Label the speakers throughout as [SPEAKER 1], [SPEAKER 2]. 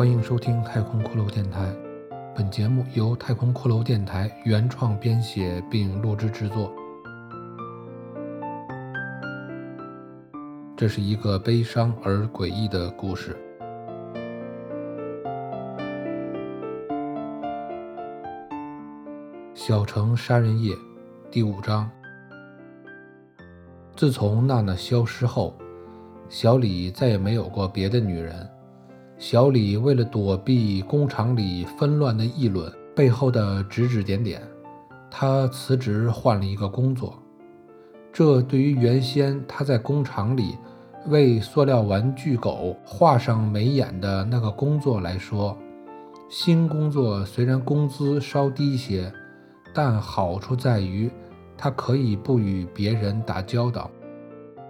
[SPEAKER 1] 欢迎收听太空骷髅电台。本节目由太空骷髅电台原创编写并录制制作。这是一个悲伤而诡异的故事。小城杀人夜，第五章。自从娜娜消失后，小李再也没有过别的女人。小李为了躲避工厂里纷乱的议论背后的指指点点，他辞职换了一个工作。这对于原先他在工厂里为塑料玩具狗画上眉眼的那个工作来说，新工作虽然工资稍低些，但好处在于他可以不与别人打交道。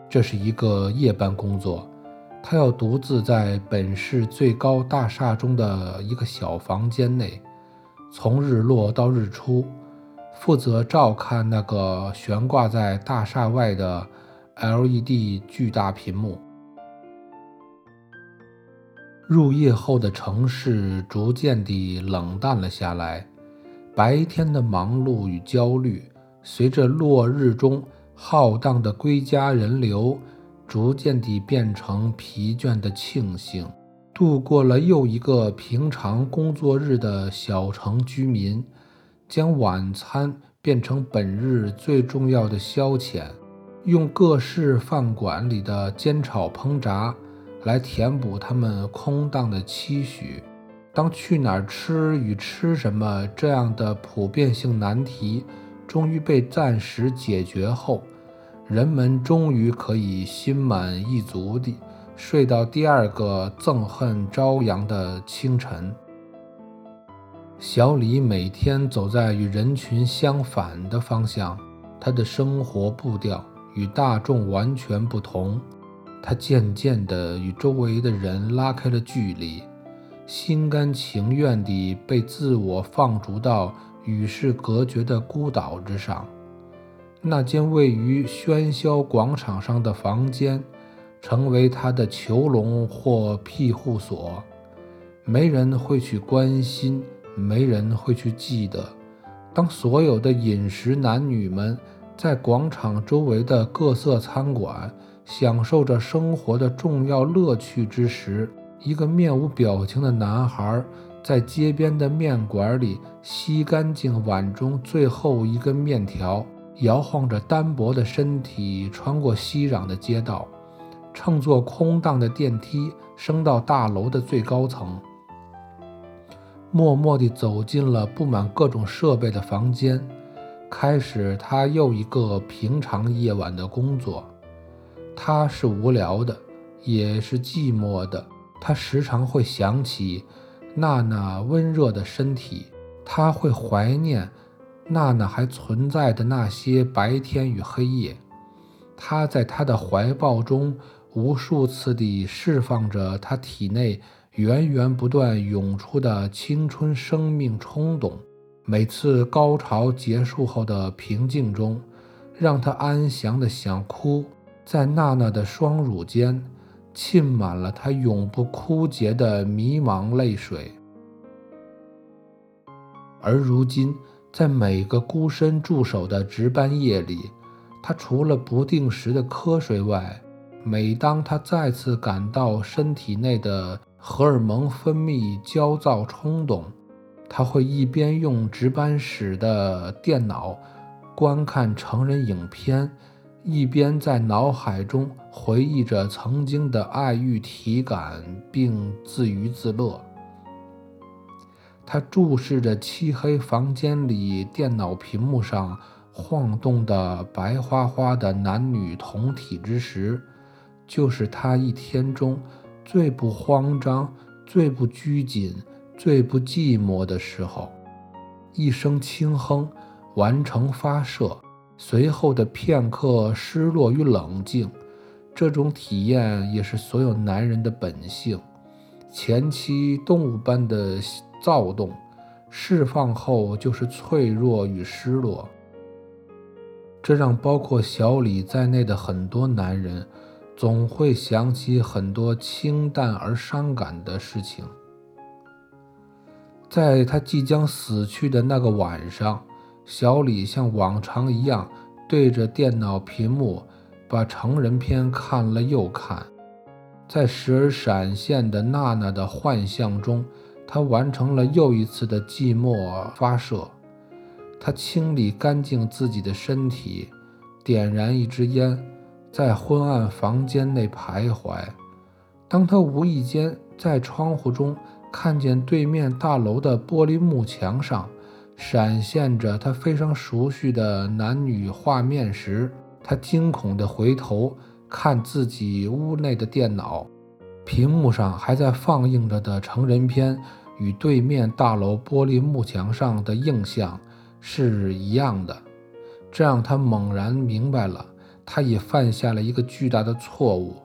[SPEAKER 1] 这是一个夜班工作。他要独自在本市最高大厦中的一个小房间内，从日落到日出，负责照看那个悬挂在大厦外的 LED 巨大屏幕。入夜后的城市逐渐地冷淡了下来，白天的忙碌与焦虑，随着落日中浩荡的归家人流。逐渐地变成疲倦的庆幸。度过了又一个平常工作日的小城居民，将晚餐变成本日最重要的消遣，用各式饭馆里的煎炒烹炸来填补他们空荡的期许。当去哪儿吃与吃什么这样的普遍性难题终于被暂时解决后，人们终于可以心满意足地睡到第二个憎恨朝阳的清晨。小李每天走在与人群相反的方向，他的生活步调与大众完全不同。他渐渐地与周围的人拉开了距离，心甘情愿地被自我放逐到与世隔绝的孤岛之上。那间位于喧嚣广场上的房间，成为他的囚笼或庇护所。没人会去关心，没人会去记得。当所有的饮食男女们在广场周围的各色餐馆享受着生活的重要乐趣之时，一个面无表情的男孩在街边的面馆里吸干净碗中最后一根面条。摇晃着单薄的身体，穿过熙攘的街道，乘坐空荡的电梯升到大楼的最高层，默默地走进了布满各种设备的房间，开始他又一个平常夜晚的工作。他是无聊的，也是寂寞的。他时常会想起娜娜温热的身体，他会怀念。娜娜还存在的那些白天与黑夜，她在他的怀抱中无数次地释放着她体内源源不断涌出的青春生命冲动。每次高潮结束后的平静中，让他安详的想哭。在娜娜的双乳间，浸满了他永不枯竭的迷茫泪水。而如今。在每个孤身驻守的值班夜里，他除了不定时的瞌睡外，每当他再次感到身体内的荷尔蒙分泌焦躁冲动，他会一边用值班室的电脑观看成人影片，一边在脑海中回忆着曾经的爱欲体感，并自娱自乐。他注视着漆黑房间里电脑屏幕上晃动的白花花的男女同体之时，就是他一天中最不慌张、最不拘谨、最不寂寞的时候。一声轻哼，完成发射，随后的片刻失落与冷静，这种体验也是所有男人的本性。前期动物般的。躁动，释放后就是脆弱与失落，这让包括小李在内的很多男人总会想起很多清淡而伤感的事情。在他即将死去的那个晚上，小李像往常一样对着电脑屏幕把成人片看了又看，在时而闪现的娜娜的幻象中，他完成了又一次的寂寞发射。他清理干净自己的身体，点燃一支烟，在昏暗房间内徘徊。当他无意间在窗户中看见对面大楼的玻璃幕墙上闪现着他非常熟悉的男女画面时，他惊恐地回头看自己屋内的电脑，屏幕上还在放映着的成人片与对面大楼玻璃幕墙上的映像。是一样的，这让他猛然明白了，他已犯下了一个巨大的错误。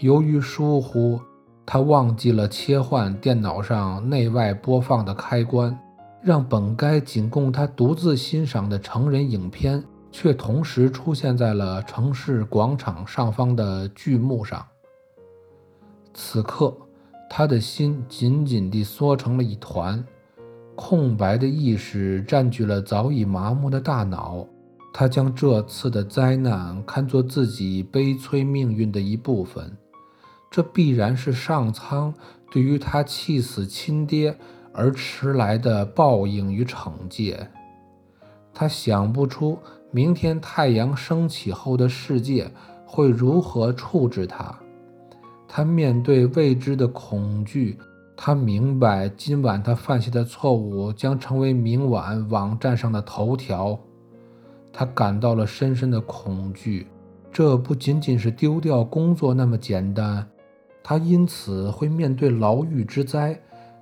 [SPEAKER 1] 由于疏忽，他忘记了切换电脑上内外播放的开关，让本该仅供他独自欣赏的成人影片，却同时出现在了城市广场上方的巨幕上。此刻，他的心紧紧地缩成了一团。空白的意识占据了早已麻木的大脑，他将这次的灾难看作自己悲催命运的一部分，这必然是上苍对于他气死亲爹而迟来的报应与惩戒。他想不出明天太阳升起后的世界会如何处置他，他面对未知的恐惧。他明白，今晚他犯下的错误将成为明晚网站上的头条。他感到了深深的恐惧，这不仅仅是丢掉工作那么简单，他因此会面对牢狱之灾，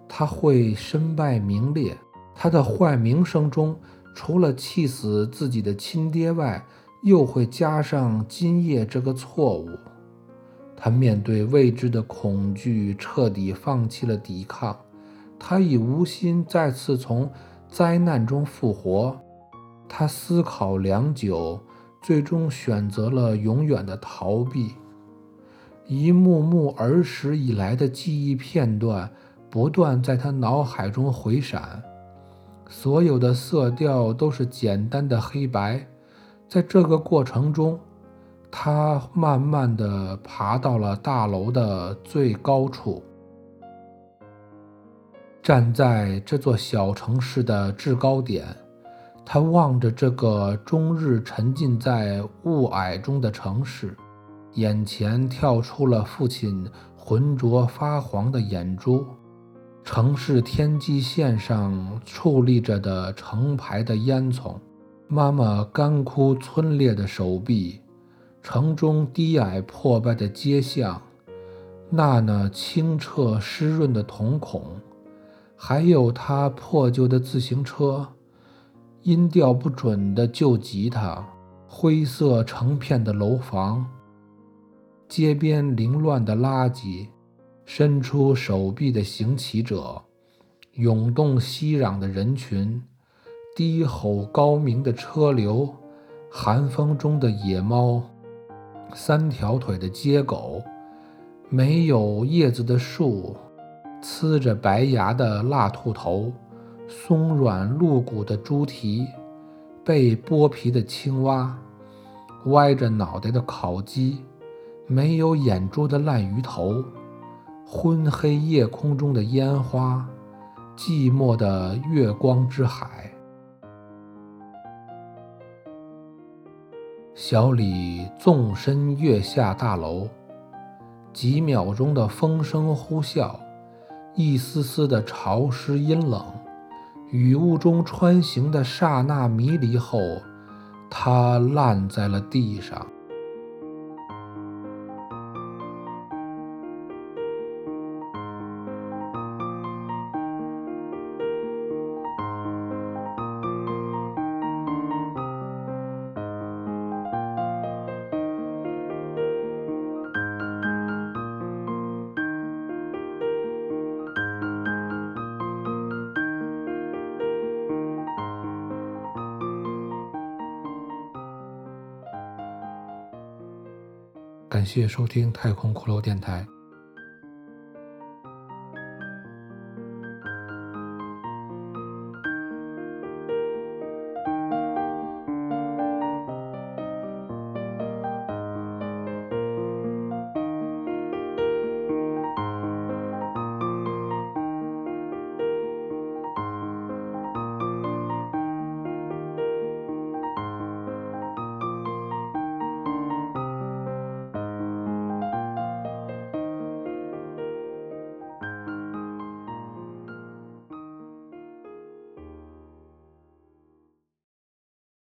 [SPEAKER 1] 他会身败名裂。他的坏名声中，除了气死自己的亲爹外，又会加上今夜这个错误。他面对未知的恐惧，彻底放弃了抵抗。他已无心再次从灾难中复活。他思考良久，最终选择了永远的逃避。一幕幕儿时以来的记忆片段不断在他脑海中回闪，所有的色调都是简单的黑白。在这个过程中，他慢慢地爬到了大楼的最高处，站在这座小城市的制高点，他望着这个终日沉浸在雾霭中的城市，眼前跳出了父亲浑浊发黄的眼珠，城市天际线上矗立着的成排的烟囱，妈妈干枯皴裂的手臂。城中低矮破败的街巷，娜娜清澈湿润的瞳孔，还有她破旧的自行车，音调不准的旧吉他，灰色成片的楼房，街边凌乱的垃圾，伸出手臂的行乞者，涌动熙攘的人群，低吼高鸣的车流，寒风中的野猫。三条腿的街狗，没有叶子的树，呲着白牙的蜡兔头，松软露骨的猪蹄，被剥皮的青蛙，歪着脑袋的烤鸡，没有眼珠的烂鱼头，昏黑夜空中的烟花，寂寞的月光之海。小李纵身跃下大楼，几秒钟的风声呼啸，一丝丝的潮湿阴冷，雨雾中穿行的刹那迷离后，他烂在了地上。感谢收听太空骷髅电台。